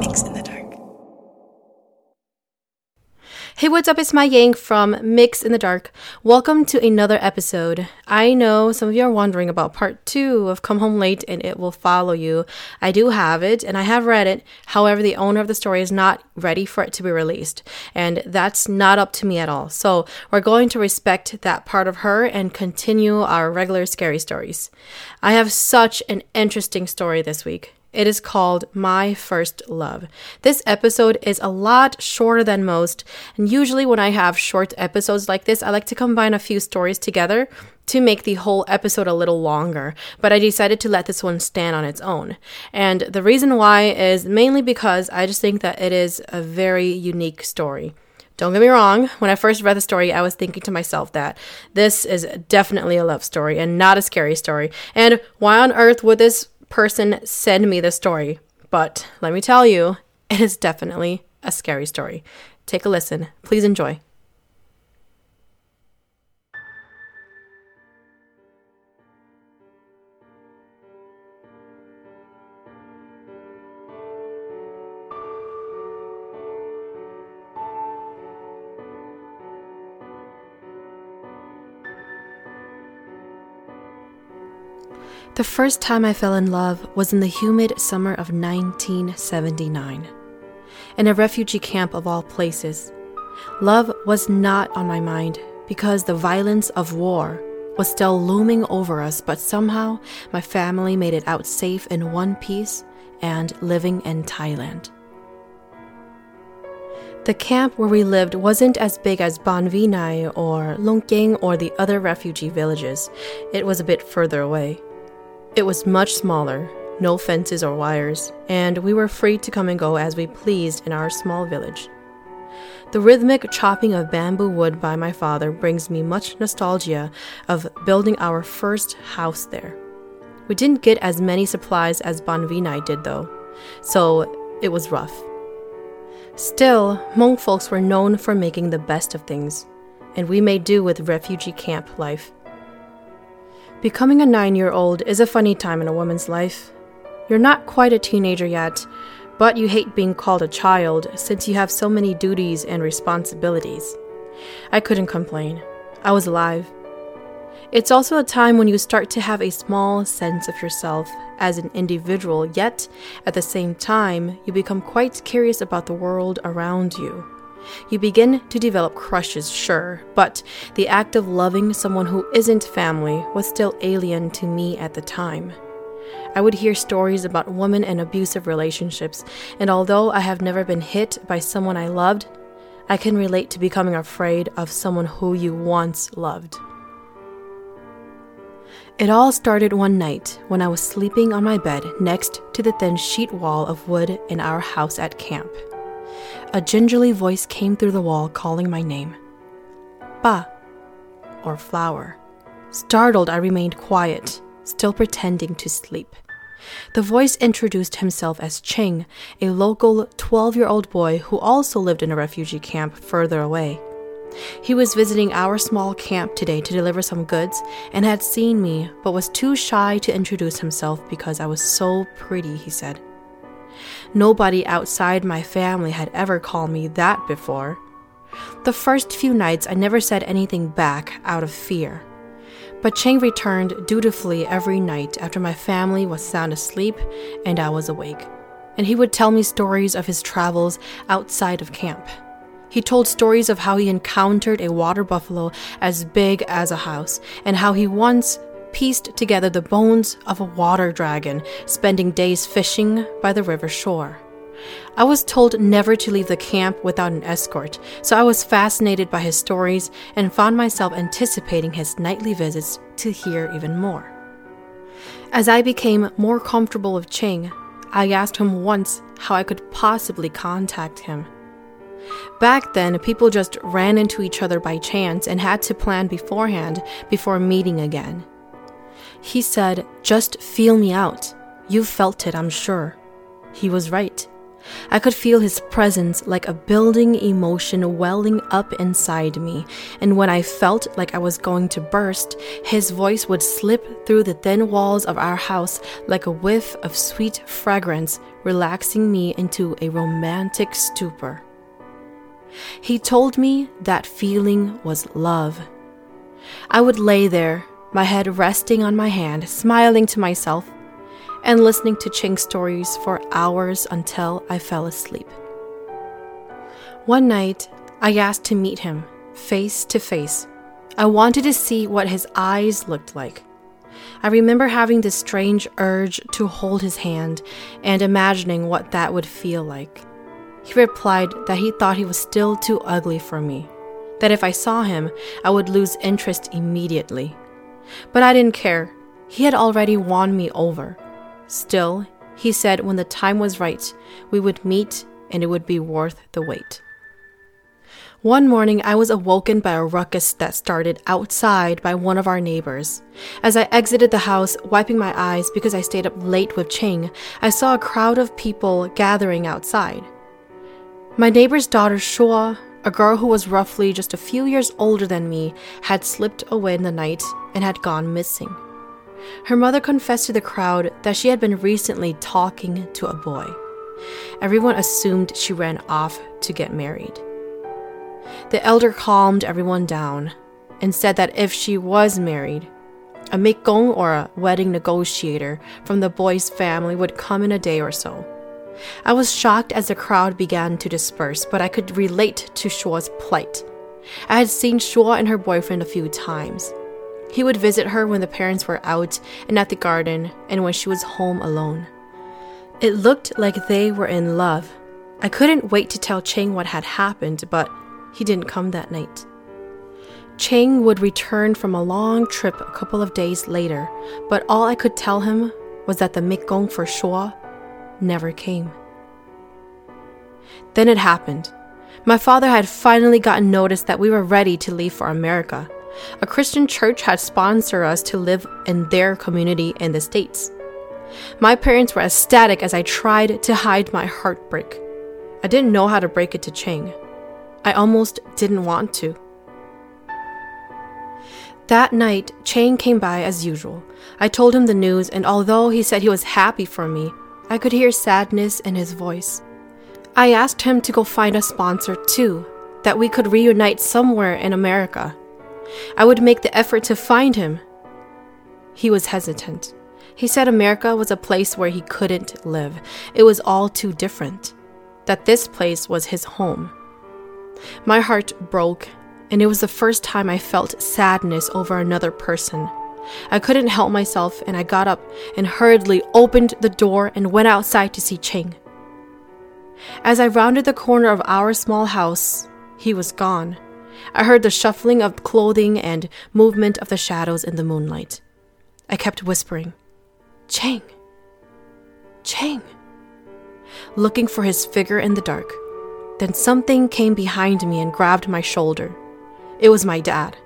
MYX in the Dark. Hey, what's up? It's Mai Yang from MYX in the Dark. Welcome to another episode. I know some of you are wondering about part two of Come Home Late and It Will Follow You. I do have it and I have read it. However, the owner of the story is not ready for it to be released. And that's not up to me at all. So we're going to respect that part of her and continue our regular scary stories. I have such an interesting story this week. It is called My First Love. This episode is a lot shorter than most, and usually when I have short episodes like this, I like to combine a few stories together to make the whole episode a little longer, but I decided to let this one stand on its own. And the reason why is mainly because I just think that it is a very unique story. Don't get me wrong, when I first read the story, I was thinking to myself that this is definitely a love story and not a scary story. And why on earth would this person send me the story, but let me tell you, it is definitely a scary story. Take a listen. Please enjoy. The first time I fell in love was in the humid summer of 1979, in a refugee camp of all places. Love was not on my mind because the violence of war was still looming over us, but somehow my family made it out safe in one piece and living in Thailand. The camp where we lived wasn't as big as Ban Vinai or Longkeng or the other refugee villages. It was a bit further away. It was much smaller, no fences or wires, and we were free to come and go as we pleased in our small village. The rhythmic chopping of bamboo wood by my father brings me much nostalgia of building our first house there. We didn't get as many supplies as Ban Vinai did, though, so it was rough. Still, Hmong folks were known for making the best of things, and we made do with refugee camp life. Becoming a nine year old is a funny time in a woman's life. You're not quite a teenager yet, but you hate being called a child since you have so many duties and responsibilities. I couldn't complain. I was alive. It's also a time when you start to have a small sense of yourself as an individual, yet at the same time, you become quite curious about the world around you. You begin to develop crushes, sure, but the act of loving someone who isn't family was still alien to me at the time. I would hear stories about women in abusive relationships, and although I have never been hit by someone I loved, I can relate to becoming afraid of someone who you once loved. It all started one night when I was sleeping on my bed next to the thin sheet wall of wood in our house at camp. A gingerly voice came through the wall calling my name. Ba, or flower. Startled, I remained quiet, still pretending to sleep. The voice introduced himself as Ching, a local 12 year old boy who also lived in a refugee camp further away. He was visiting our small camp today to deliver some goods and had seen me, but was too shy to introduce himself because I was so pretty, he said. Nobody outside my family had ever called me that before. The first few nights, I never said anything back out of fear. But Cheng returned dutifully every night after my family was sound asleep and I was awake. And he would tell me stories of his travels outside of camp. He told stories of how he encountered a water buffalo as big as a house, and how he once pieced together the bones of a water dragon, spending days fishing by the river shore. I was told never to leave the camp without an escort, so I was fascinated by his stories and found myself anticipating his nightly visits to hear even more. As I became more comfortable with Cheng, I asked him once how I could possibly contact him. Back then, people just ran into each other by chance and had to plan beforehand before meeting again. He said, Just feel me out. You felt it, I'm sure. He was right. I could feel his presence like a building emotion welling up inside me, and when I felt like I was going to burst, his voice would slip through the thin walls of our house like a whiff of sweet fragrance, relaxing me into a romantic stupor. He told me that feeling was love. I would lay there, my head resting on my hand, smiling to myself and listening to Ching stories for hours until I fell asleep. One night, I asked to meet him, face to face. I wanted to see what his eyes looked like. I remember having this strange urge to hold his hand and imagining what that would feel like. He replied that he thought he was still too ugly for me, that if I saw him, I would lose interest immediately. But I didn't care. He had already won me over. Still, he said when the time was right, we would meet and it would be worth the wait. One morning, I was awoken by a ruckus that started outside by one of our neighbors. As I exited the house, wiping my eyes because I stayed up late with Ching, I saw a crowd of people gathering outside. My neighbor's daughter, Shua, a girl who was roughly just a few years older than me, had slipped away in the night and had gone missing. Her mother confessed to the crowd that she had been recently talking to a boy. Everyone assumed she ran off to get married. The elder calmed everyone down and said that if she was married, a mikgong or a wedding negotiator from the boy's family would come in a day or so. I was shocked as the crowd began to disperse, but I could relate to Shua's plight. I had seen Shua and her boyfriend a few times. He would visit her when the parents were out and at the garden and when she was home alone. It looked like they were in love. I couldn't wait to tell Cheng what had happened, but he didn't come that night. Cheng would return from a long trip a couple of days later, but all I could tell him was that the Mikgong for Shua never came. Then it happened. My father had finally gotten notice that we were ready to leave for America. A Christian church had sponsored us to live in their community in the States. My parents were ecstatic as I tried to hide my heartbreak. I didn't know how to break it to Chang. I almost didn't want to. That night, Chang came by as usual. I told him the news, and although he said he was happy for me, I could hear sadness in his voice. I asked him to go find a sponsor too, that we could reunite somewhere in America. I would make the effort to find him. He was hesitant. He said America was a place where he couldn't live. It was all too different. That this place was his home. My heart broke, and it was the first time I felt sadness over another person. I couldn't help myself, and I got up and hurriedly opened the door and went outside to see Ching. As I rounded the corner of our small house, he was gone. I heard the shuffling of clothing and movement of the shadows in the moonlight. I kept whispering, Cheng, Cheng, looking for his figure in the dark. Then something came behind me and grabbed my shoulder. It was my dad.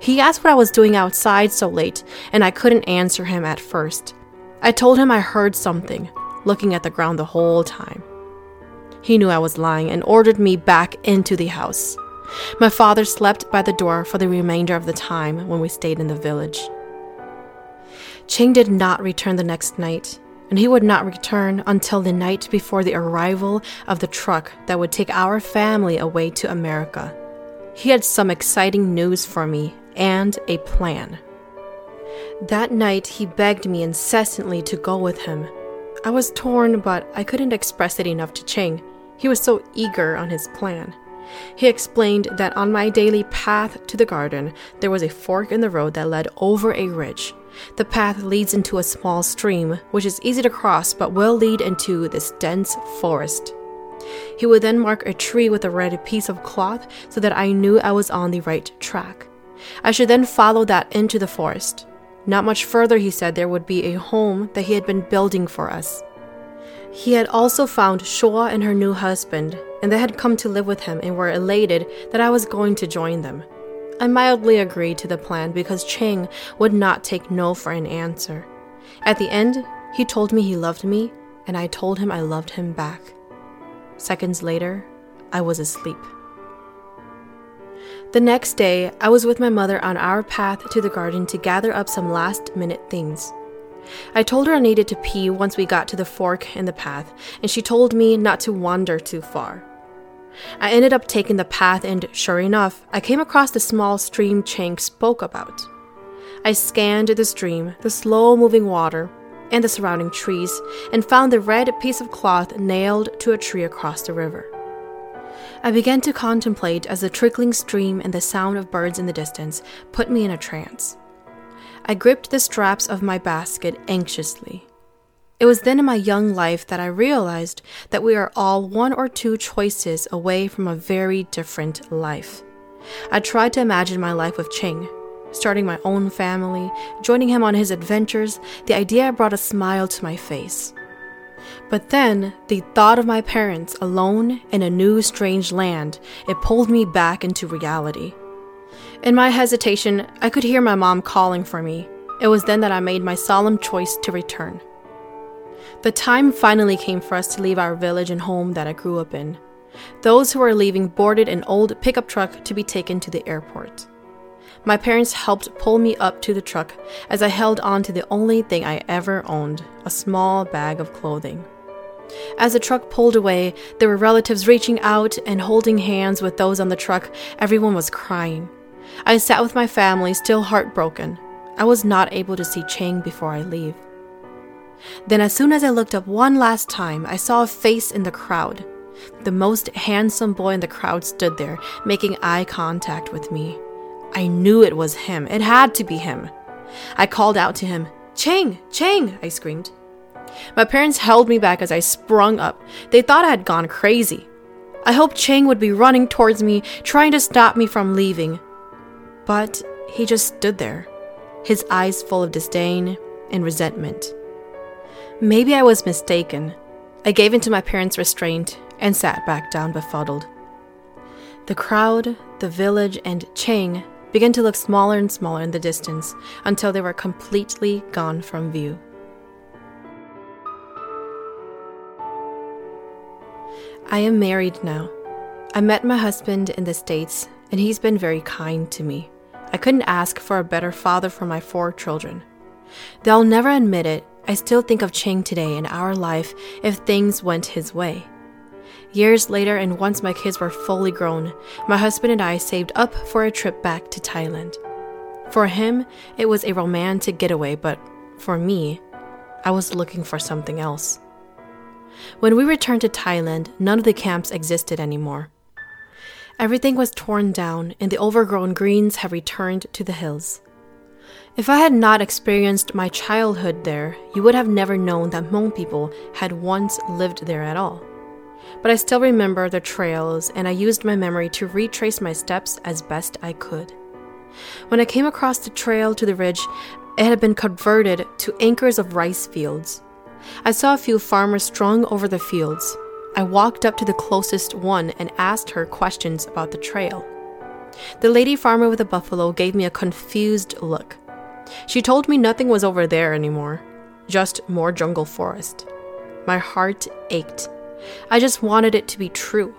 He asked what I was doing outside so late, and I couldn't answer him at first. I told him I heard something, looking at the ground the whole time. He knew I was lying and ordered me back into the house. My father slept by the door for the remainder of the time when we stayed in the village. Ching did not return the next night, and he would not return until the night before the arrival of the truck that would take our family away to America. He had some exciting news for me and a plan. That night, he begged me incessantly to go with him. I was torn, but I couldn't express it enough to Ching. He was so eager on his plan. He explained that on my daily path to the garden, there was a fork in the road that led over a ridge. The path leads into a small stream, which is easy to cross but will lead into this dense forest. He would then mark a tree with a red piece of cloth so that I knew I was on the right track. I should then follow that into the forest. Not much further, he said, there would be a home that he had been building for us. He had also found Shua and her new husband, and they had come to live with him and were elated that I was going to join them. I mildly agreed to the plan because Cheng would not take no for an answer. At the end, he told me he loved me, and I told him I loved him back. Seconds later, I was asleep. The next day, I was with my mother on our path to the garden to gather up some last minute things. I told her I needed to pee once we got to the fork in the path, and she told me not to wander too far. I ended up taking the path, and sure enough, I came across the small stream Chang spoke about. I scanned the stream, the slow moving water, and the surrounding trees, and found the red piece of cloth nailed to a tree across the river. I began to contemplate as the trickling stream and the sound of birds in the distance put me in a trance. I gripped the straps of my basket anxiously. It was then in my young life that I realized that we are all one or two choices away from a very different life. I tried to imagine my life with Ching, starting my own family, joining him on his adventures. The idea brought a smile to my face. But then, the thought of my parents alone in a new strange land, it pulled me back into reality. In my hesitation, I could hear my mom calling for me. It was then that I made my solemn choice to return. The time finally came for us to leave our village and home that I grew up in. Those who were leaving boarded an old pickup truck to be taken to the airport. My parents helped pull me up to the truck as I held on to the only thing I ever owned a small bag of clothing. As the truck pulled away, there were relatives reaching out and holding hands with those on the truck. Everyone was crying. I sat with my family, still heartbroken. I was not able to see Chang before I leave. Then, as soon as I looked up one last time, I saw a face in the crowd. The most handsome boy in the crowd stood there, making eye contact with me. I knew it was him. It had to be him. I called out to him, Chang, Chang, I screamed. My parents held me back as I sprung up. They thought I had gone crazy. I hoped Chang would be running towards me, trying to stop me from leaving. But he just stood there, his eyes full of disdain and resentment. Maybe I was mistaken. I gave in to my parents' restraint and sat back down befuddled. The crowd, the village, and Chang began to look smaller and smaller in the distance until they were completely gone from view. I am married now. I met my husband in the States, and he's been very kind to me. I couldn't ask for a better father for my four children. I'll never admit it, I still think of Chang today in our life if things went his way. Years later, and once my kids were fully grown, my husband and I saved up for a trip back to Thailand. For him, it was a romantic getaway, but for me, I was looking for something else. When we returned to Thailand, none of the camps existed anymore. Everything was torn down, and the overgrown greens have returned to the hills. If I had not experienced my childhood there, you would have never known that Hmong people had once lived there at all but I still remember the trails and I used my memory to retrace my steps as best I could. When I came across the trail to the ridge, it had been converted to acres of rice fields. I saw a few farmers strung over the fields. I walked up to the closest one and asked her questions about the trail. The lady farmer with the buffalo gave me a confused look. She told me nothing was over there anymore, just more jungle forest. My heart ached I just wanted it to be true.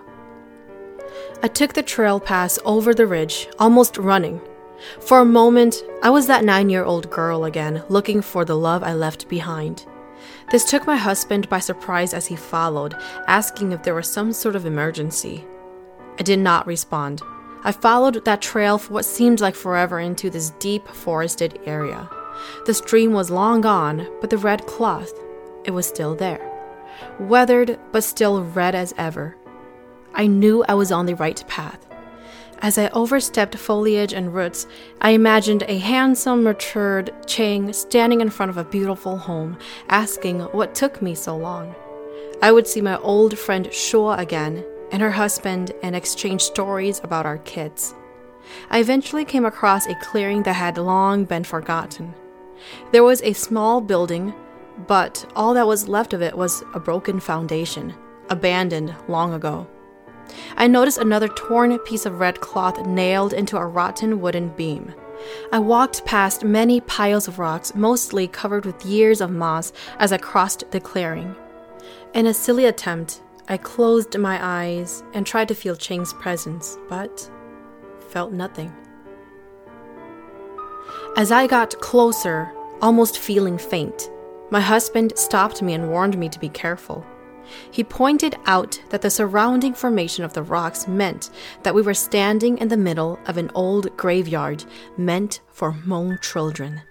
I took the trail pass over the ridge, almost running. For a moment, I was that nine year old girl again, looking for the love I left behind. This took my husband by surprise as he followed, asking if there was some sort of emergency. I did not respond. I followed that trail for what seemed like forever into this deep forested area. The stream was long gone, but the red cloth, it was still there weathered but still red as ever. I knew I was on the right path. As I overstepped foliage and roots, I imagined a handsome, matured Chang standing in front of a beautiful home, asking what took me so long. I would see my old friend Shua again and her husband and exchange stories about our kids. I eventually came across a clearing that had long been forgotten. There was a small building but all that was left of it was a broken foundation, abandoned long ago. I noticed another torn piece of red cloth nailed into a rotten wooden beam. I walked past many piles of rocks, mostly covered with years of moss, as I crossed the clearing. In a silly attempt, I closed my eyes and tried to feel Cheng's presence, but felt nothing. As I got closer, almost feeling faint, my husband stopped me and warned me to be careful. He pointed out that the surrounding formation of the rocks meant that we were standing in the middle of an old graveyard meant for Hmong children.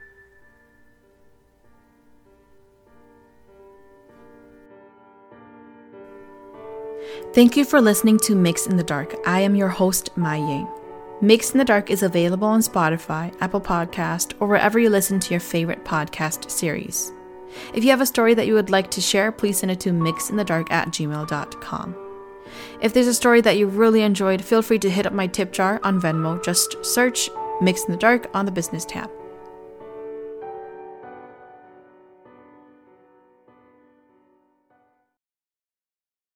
Thank you for listening to MYX in the Dark. I am your host, Mai Yang. MYX in the Dark is available on Spotify, Apple Podcast, or wherever you listen to your favorite podcast series. If you have a story that you would like to share, please send it to myxinthedark at gmail.com. If there's a story that you really enjoyed, feel free to hit up my tip jar on Venmo. Just search MYX in the Dark on the business tab.